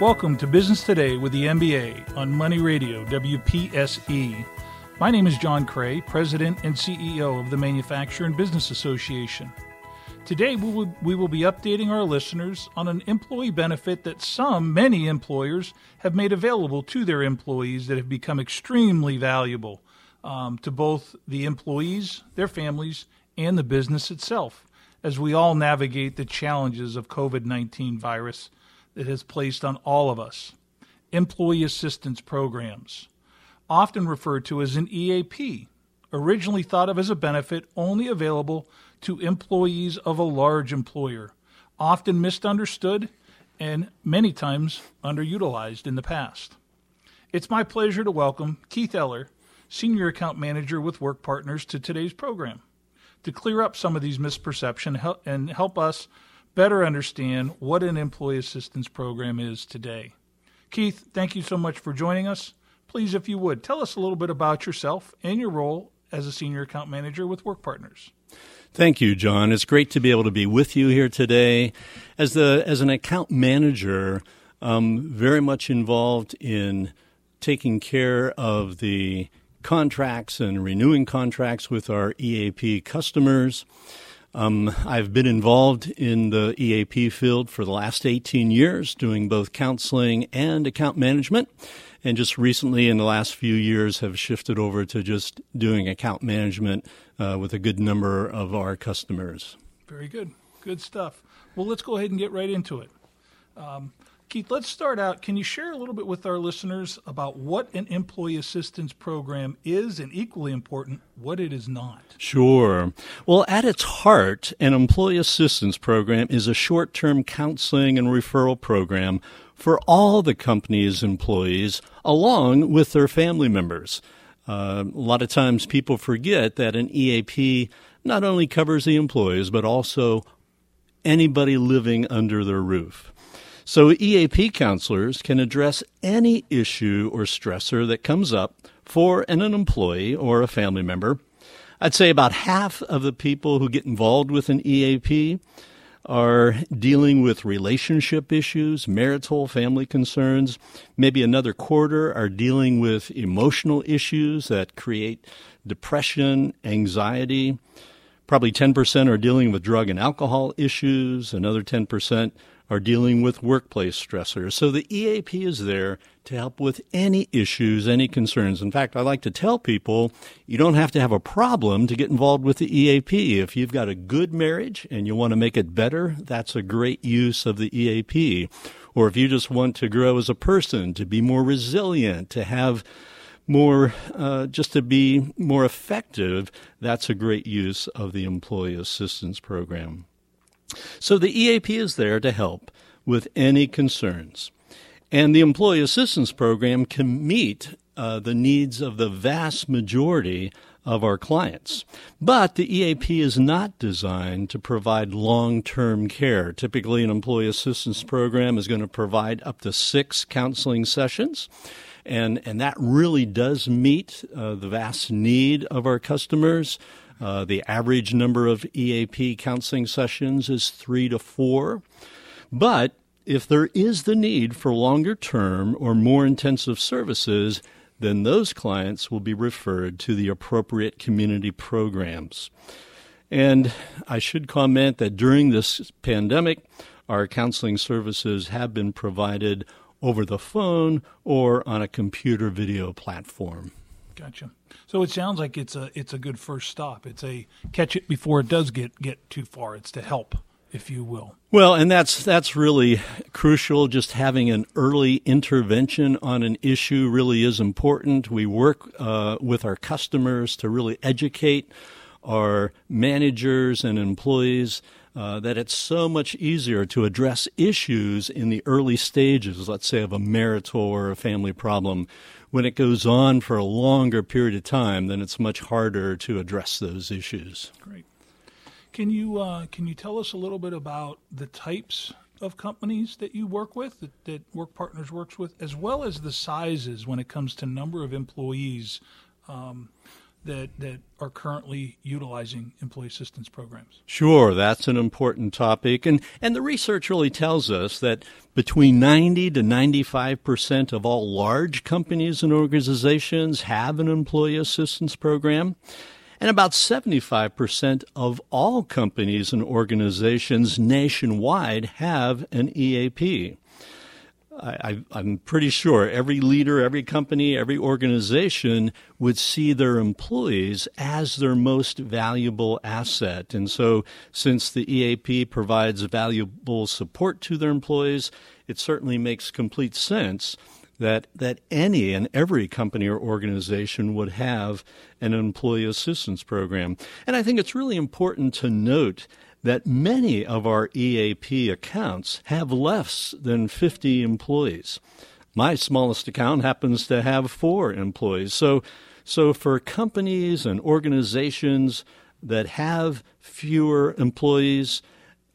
Welcome to Business Today with the MBA on Money Radio, WPSE. My name is John Cray, President and CEO of the Manufacturer and Business Association. Today, we will, we will be updating our listeners on an employee benefit that some, many employers, have made available to their employees that have become extremely valuable um, to both the employees, their families, and the business itself as we all navigate the challenges of COVID 19 virus that has placed on all of us. Employee assistance programs, often referred to as an EAP, originally thought of as a benefit only available to employees of a large employer, often misunderstood and many times underutilized in the past. It's my pleasure to welcome Keith Eller, Senior Account Manager with Work Partners, to today's program to clear up some of these misperceptions and help us better understand what an employee assistance program is today. Keith, thank you so much for joining us. Please, if you would, tell us a little bit about yourself and your role as a senior account manager with Work Partners. Thank you, John. It's great to be able to be with you here today. As the as an account manager, I'm very much involved in taking care of the contracts and renewing contracts with our EAP customers. Um, I've been involved in the EAP field for the last 18 years, doing both counseling and account management. And just recently, in the last few years, have shifted over to just doing account management uh, with a good number of our customers. Very good. Good stuff. Well, let's go ahead and get right into it. Um, Keith, let's start out. Can you share a little bit with our listeners about what an employee assistance program is and equally important, what it is not? Sure. Well, at its heart, an employee assistance program is a short term counseling and referral program for all the company's employees along with their family members. Uh, a lot of times people forget that an EAP not only covers the employees, but also anybody living under their roof. So EAP counselors can address any issue or stressor that comes up for an, employee or a family member. I'd say about half of the people who get involved with an EAP are dealing with relationship issues, marital, family concerns. Maybe another quarter are dealing with emotional issues that create depression, anxiety. Probably 10% are dealing with drug and alcohol issues. Another 10% are dealing with workplace stressors. So the EAP is there to help with any issues, any concerns. In fact, I like to tell people you don't have to have a problem to get involved with the EAP. If you've got a good marriage and you want to make it better, that's a great use of the EAP. Or if you just want to grow as a person, to be more resilient, to have more, uh, just to be more effective, that's a great use of the Employee Assistance Program. So the EAP is there to help with any concerns. And the Employee Assistance Program can meet uh, the needs of the vast majority of our clients. But the EAP is not designed to provide long term care. Typically, an employee assistance program is going to provide up to six counseling sessions. And, and that really does meet uh, the vast need of our customers. Uh, the average number of EAP counseling sessions is three to four. But if there is the need for longer term or more intensive services, then those clients will be referred to the appropriate community programs. And I should comment that during this pandemic, our counseling services have been provided over the phone or on a computer video platform. Gotcha. So it sounds like it's a it's a good first stop. It's a catch it before it does get get too far. It's to help, if you will. Well, and that's that's really crucial. Just having an early intervention on an issue really is important. We work uh, with our customers to really educate our managers and employees uh, that it's so much easier to address issues in the early stages, let's say, of a marital or a family problem when it goes on for a longer period of time, then it's much harder to address those issues. Great. Can you uh, can you tell us a little bit about the types of companies that you work with, that, that Work Partners works with, as well as the sizes when it comes to number of employees um, that, that are currently utilizing employee assistance programs? Sure, that's an important topic. And, and the research really tells us that between 90 to 95% of all large companies and organizations have an employee assistance program. And about 75% of all companies and organizations nationwide have an EAP. I, am pretty sure every leader, every company, every organization would see their employees as their most valuable asset. And so, since the EAP provides valuable support to their employees, it certainly makes complete sense that, that any and every company or organization would have an employee assistance program. And I think it's really important to note that many of our EAP accounts have less than 50 employees. My smallest account happens to have four employees. So, so for companies and organizations that have fewer employees,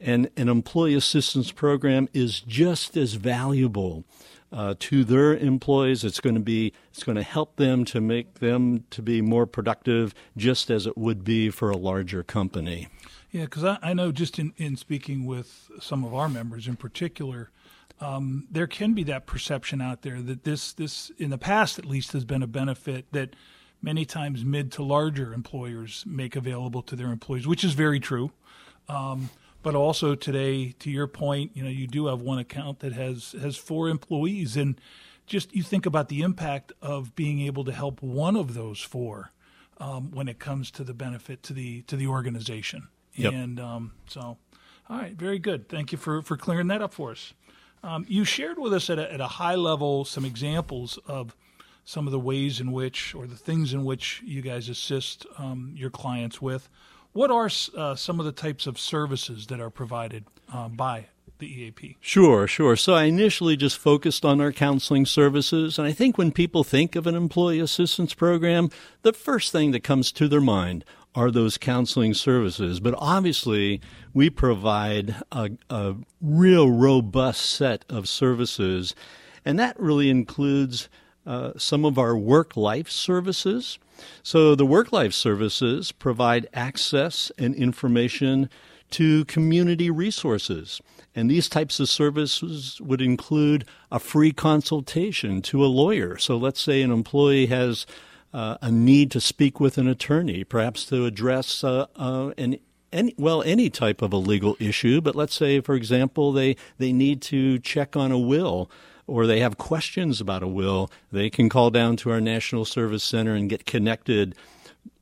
and an employee assistance program is just as valuable uh, to their employees. It's going to be it's going to help them to make them to be more productive, just as it would be for a larger company. Yeah, because I, I, know just in, in speaking with some of our members in particular, um, there can be that perception out there that this this in the past at least has been a benefit that many times mid to larger employers make available to their employees, which is very true. Um, but also today, to your point, you know, you do have one account that has has four employees, and just you think about the impact of being able to help one of those four um, when it comes to the benefit to the to the organization. Yep. And um, so, all right, very good. Thank you for, for clearing that up for us. Um, you shared with us at a, at a high level some examples of some of the ways in which, or the things in which you guys assist um, your clients with. What are uh, some of the types of services that are provided uh, by the EAP? Sure, sure. So I initially just focused on our counseling services. And I think when people think of an employee assistance program, the first thing that comes to their mind are those counseling services. But obviously, we provide a, a real robust set of services, and that really includes uh, some of our work life services. So, the work life services provide access and information to community resources. And these types of services would include a free consultation to a lawyer. So, let's say an employee has uh, a need to speak with an attorney, perhaps to address uh, uh, an any, well, any type of a legal issue, but let's say, for example, they, they need to check on a will or they have questions about a will, they can call down to our National Service Center and get connected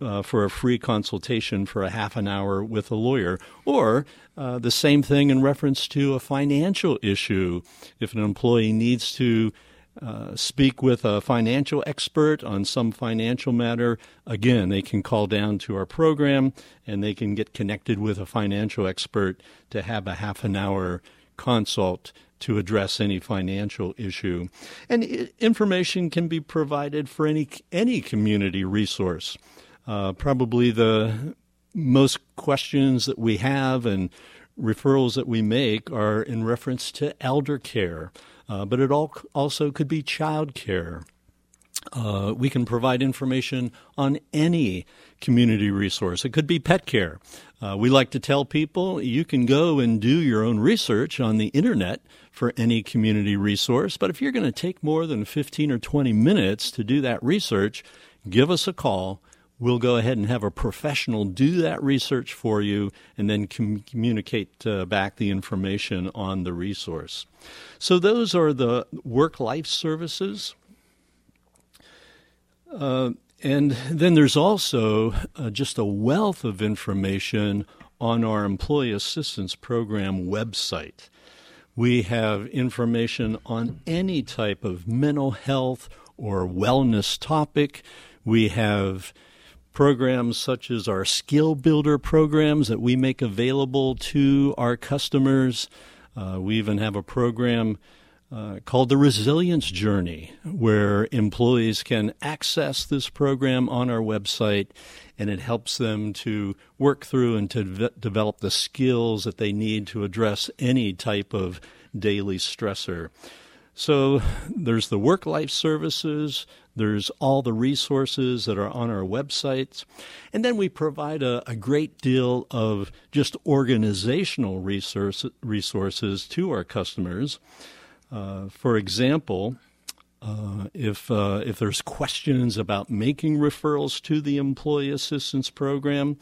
uh, for a free consultation for a half an hour with a lawyer. Or uh, the same thing in reference to a financial issue. If an employee needs to uh, speak with a financial expert on some financial matter, again, they can call down to our program and they can get connected with a financial expert to have a half an hour consult to address any financial issue. And information can be provided for any any community resource. Uh, probably the most questions that we have and referrals that we make are in reference to elder care uh, but it all, also could be child care. Uh, we can provide information on any community resource. It could be pet care. Uh, we like to tell people you can go and do your own research on the internet for any community resource, but if you're going to take more than 15 or 20 minutes to do that research, give us a call we'll go ahead and have a professional do that research for you and then com- communicate uh, back the information on the resource. So, those are the work life services. Uh, and then there's also uh, just a wealth of information on our Employee Assistance Program website. We have information on any type of mental health or wellness topic. We have programs such as our skill builder programs that we make available to our customers. Uh, we even have a program uh, called the Resilience Journey, where employees can access this program on our website, and it helps them to work through and to v- develop the skills that they need to address any type of daily stressor. So there's the work life services, there's all the resources that are on our websites, and then we provide a, a great deal of just organizational resource, resources to our customers. Uh, for example, uh, if uh, if there's questions about making referrals to the employee assistance program,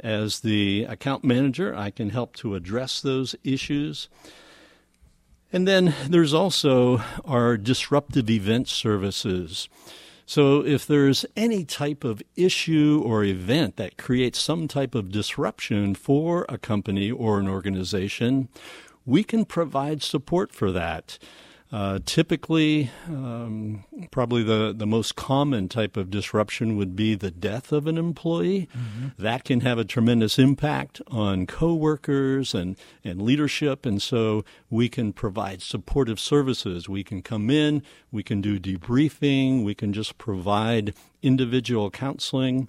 as the account manager, I can help to address those issues. And then there's also our disruptive event services. So, if there's any type of issue or event that creates some type of disruption for a company or an organization, we can provide support for that. Uh, typically, um, probably the, the most common type of disruption would be the death of an employee. Mm-hmm. That can have a tremendous impact on coworkers and, and leadership. And so we can provide supportive services. We can come in, we can do debriefing, we can just provide individual counseling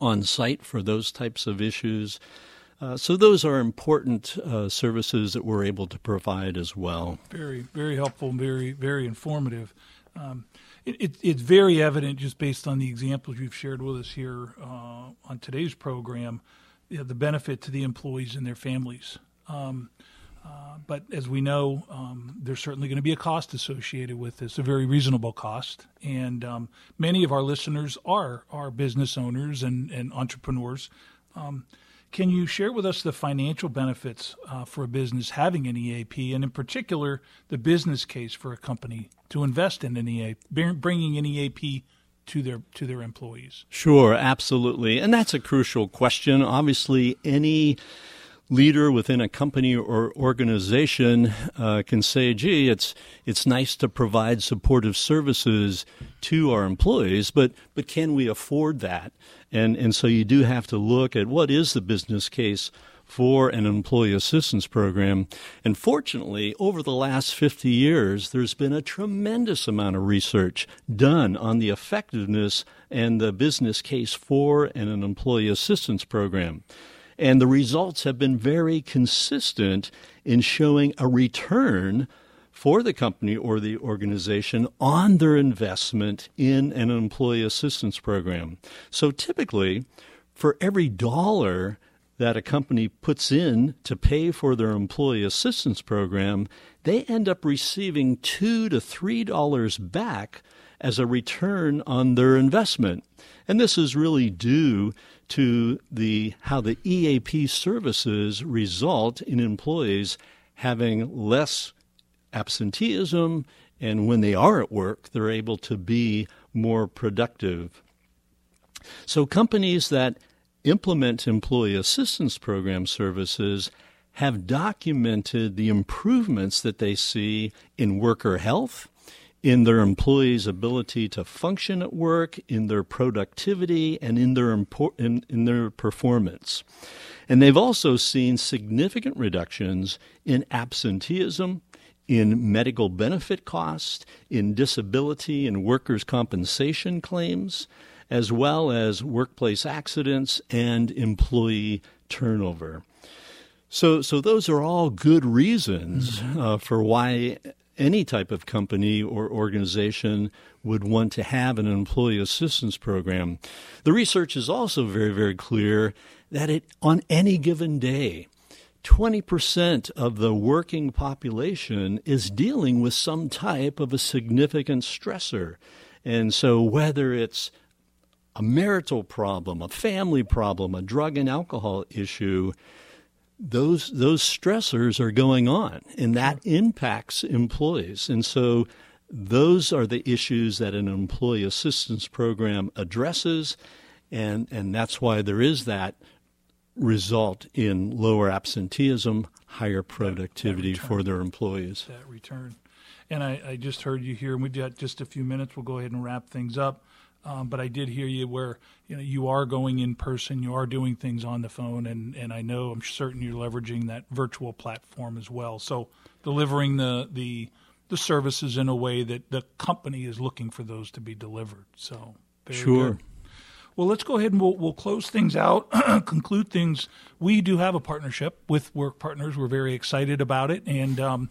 on site for those types of issues. Uh, so those are important uh, services that we're able to provide as well. Very, very helpful, very, very informative. Um, it, it, it's very evident just based on the examples you've shared with us here uh, on today's program, you know, the benefit to the employees and their families. Um, uh, but as we know, um, there's certainly going to be a cost associated with this, a very reasonable cost. And um, many of our listeners are are business owners and, and entrepreneurs. Can you share with us the financial benefits uh, for a business having an EAP, and in particular, the business case for a company to invest in an EAP, bringing an EAP to their to their employees? Sure, absolutely, and that's a crucial question. Obviously, any leader within a company or organization uh, can say, "Gee, it's it's nice to provide supportive services to our employees, but but can we afford that?" And and so you do have to look at what is the business case for an employee assistance program. And fortunately, over the last 50 years, there's been a tremendous amount of research done on the effectiveness and the business case for an, an employee assistance program. And the results have been very consistent in showing a return for the company or the organization on their investment in an employee assistance program. So typically, for every dollar that a company puts in to pay for their employee assistance program, they end up receiving two to three dollars back as a return on their investment. And this is really due to the how the EAP services result in employees having less absenteeism and when they are at work they're able to be more productive. So companies that implement employee assistance program services have documented the improvements that they see in worker health in their employees' ability to function at work, in their productivity, and in their, in, in their performance. And they've also seen significant reductions in absenteeism, in medical benefit costs, in disability and workers' compensation claims, as well as workplace accidents and employee turnover. So, so those are all good reasons mm-hmm. uh, for why any type of company or organization would want to have an employee assistance program. The research is also very, very clear that it, on any given day, 20% of the working population is dealing with some type of a significant stressor. And so, whether it's a marital problem, a family problem, a drug and alcohol issue, those those stressors are going on and that impacts employees. And so those are the issues that an employee assistance program addresses. And and that's why there is that result in lower absenteeism higher productivity that, that for their employees. That return. And I, I just heard you here. And we've got just a few minutes. We'll go ahead and wrap things up um, but I did hear you where you know you are going in person, you are doing things on the phone, and and I know I'm certain you're leveraging that virtual platform as well. So delivering the the the services in a way that the company is looking for those to be delivered. So sure. Good. Well, let's go ahead and we'll, we'll close things out, conclude things. We do have a partnership with Work Partners. We're very excited about it, and um,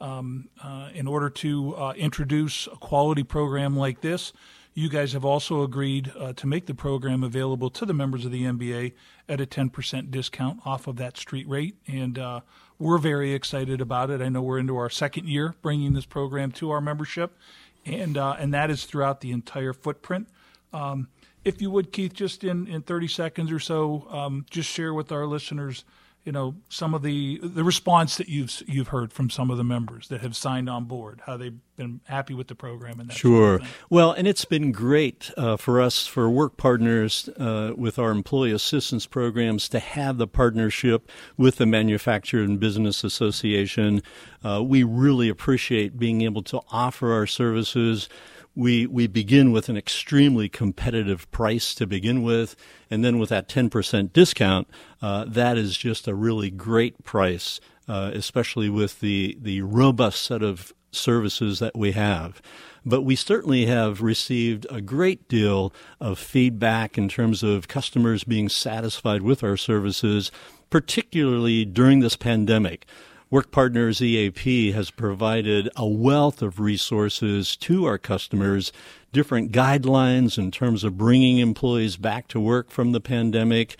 Um, uh, in order to uh, introduce a quality program like this, you guys have also agreed uh, to make the program available to the members of the MBA at a 10% discount off of that street rate. And uh, we're very excited about it. I know we're into our second year bringing this program to our membership, and, uh, and that is throughout the entire footprint. Um, if you would, Keith, just in, in 30 seconds or so, um, just share with our listeners you know some of the the response that you've you've heard from some of the members that have signed on board, how they've been happy with the program and that sure. Sort of well, and it's been great uh, for us for work partners uh, with our employee assistance programs to have the partnership with the Manufacturer and Business Association. Uh, we really appreciate being able to offer our services we we begin with an extremely competitive price to begin with, and then with that 10% discount, uh, that is just a really great price, uh, especially with the the robust set of services that we have. But we certainly have received a great deal of feedback in terms of customers being satisfied with our services, particularly during this pandemic. Work Partners EAP has provided a wealth of resources to our customers, different guidelines in terms of bringing employees back to work from the pandemic.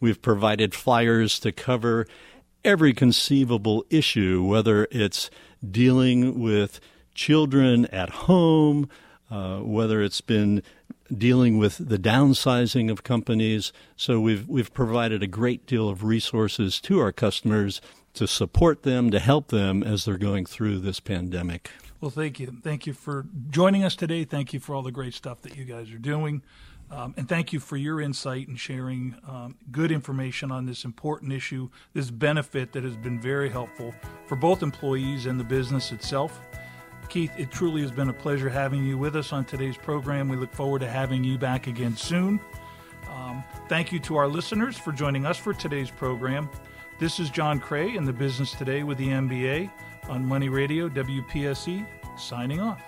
We've provided flyers to cover every conceivable issue, whether it's dealing with children at home, uh, whether it's been dealing with the downsizing of companies. So we've we've provided a great deal of resources to our customers to support them, to help them as they're going through this pandemic. Well, thank you. Thank you for joining us today. Thank you for all the great stuff that you guys are doing. Um, and thank you for your insight and sharing um, good information on this important issue, this benefit that has been very helpful for both employees and the business itself. Keith, it truly has been a pleasure having you with us on today's program. We look forward to having you back again soon. Um, thank you to our listeners for joining us for today's program. This is John Cray in the Business Today with the MBA on Money Radio WPSE, signing off.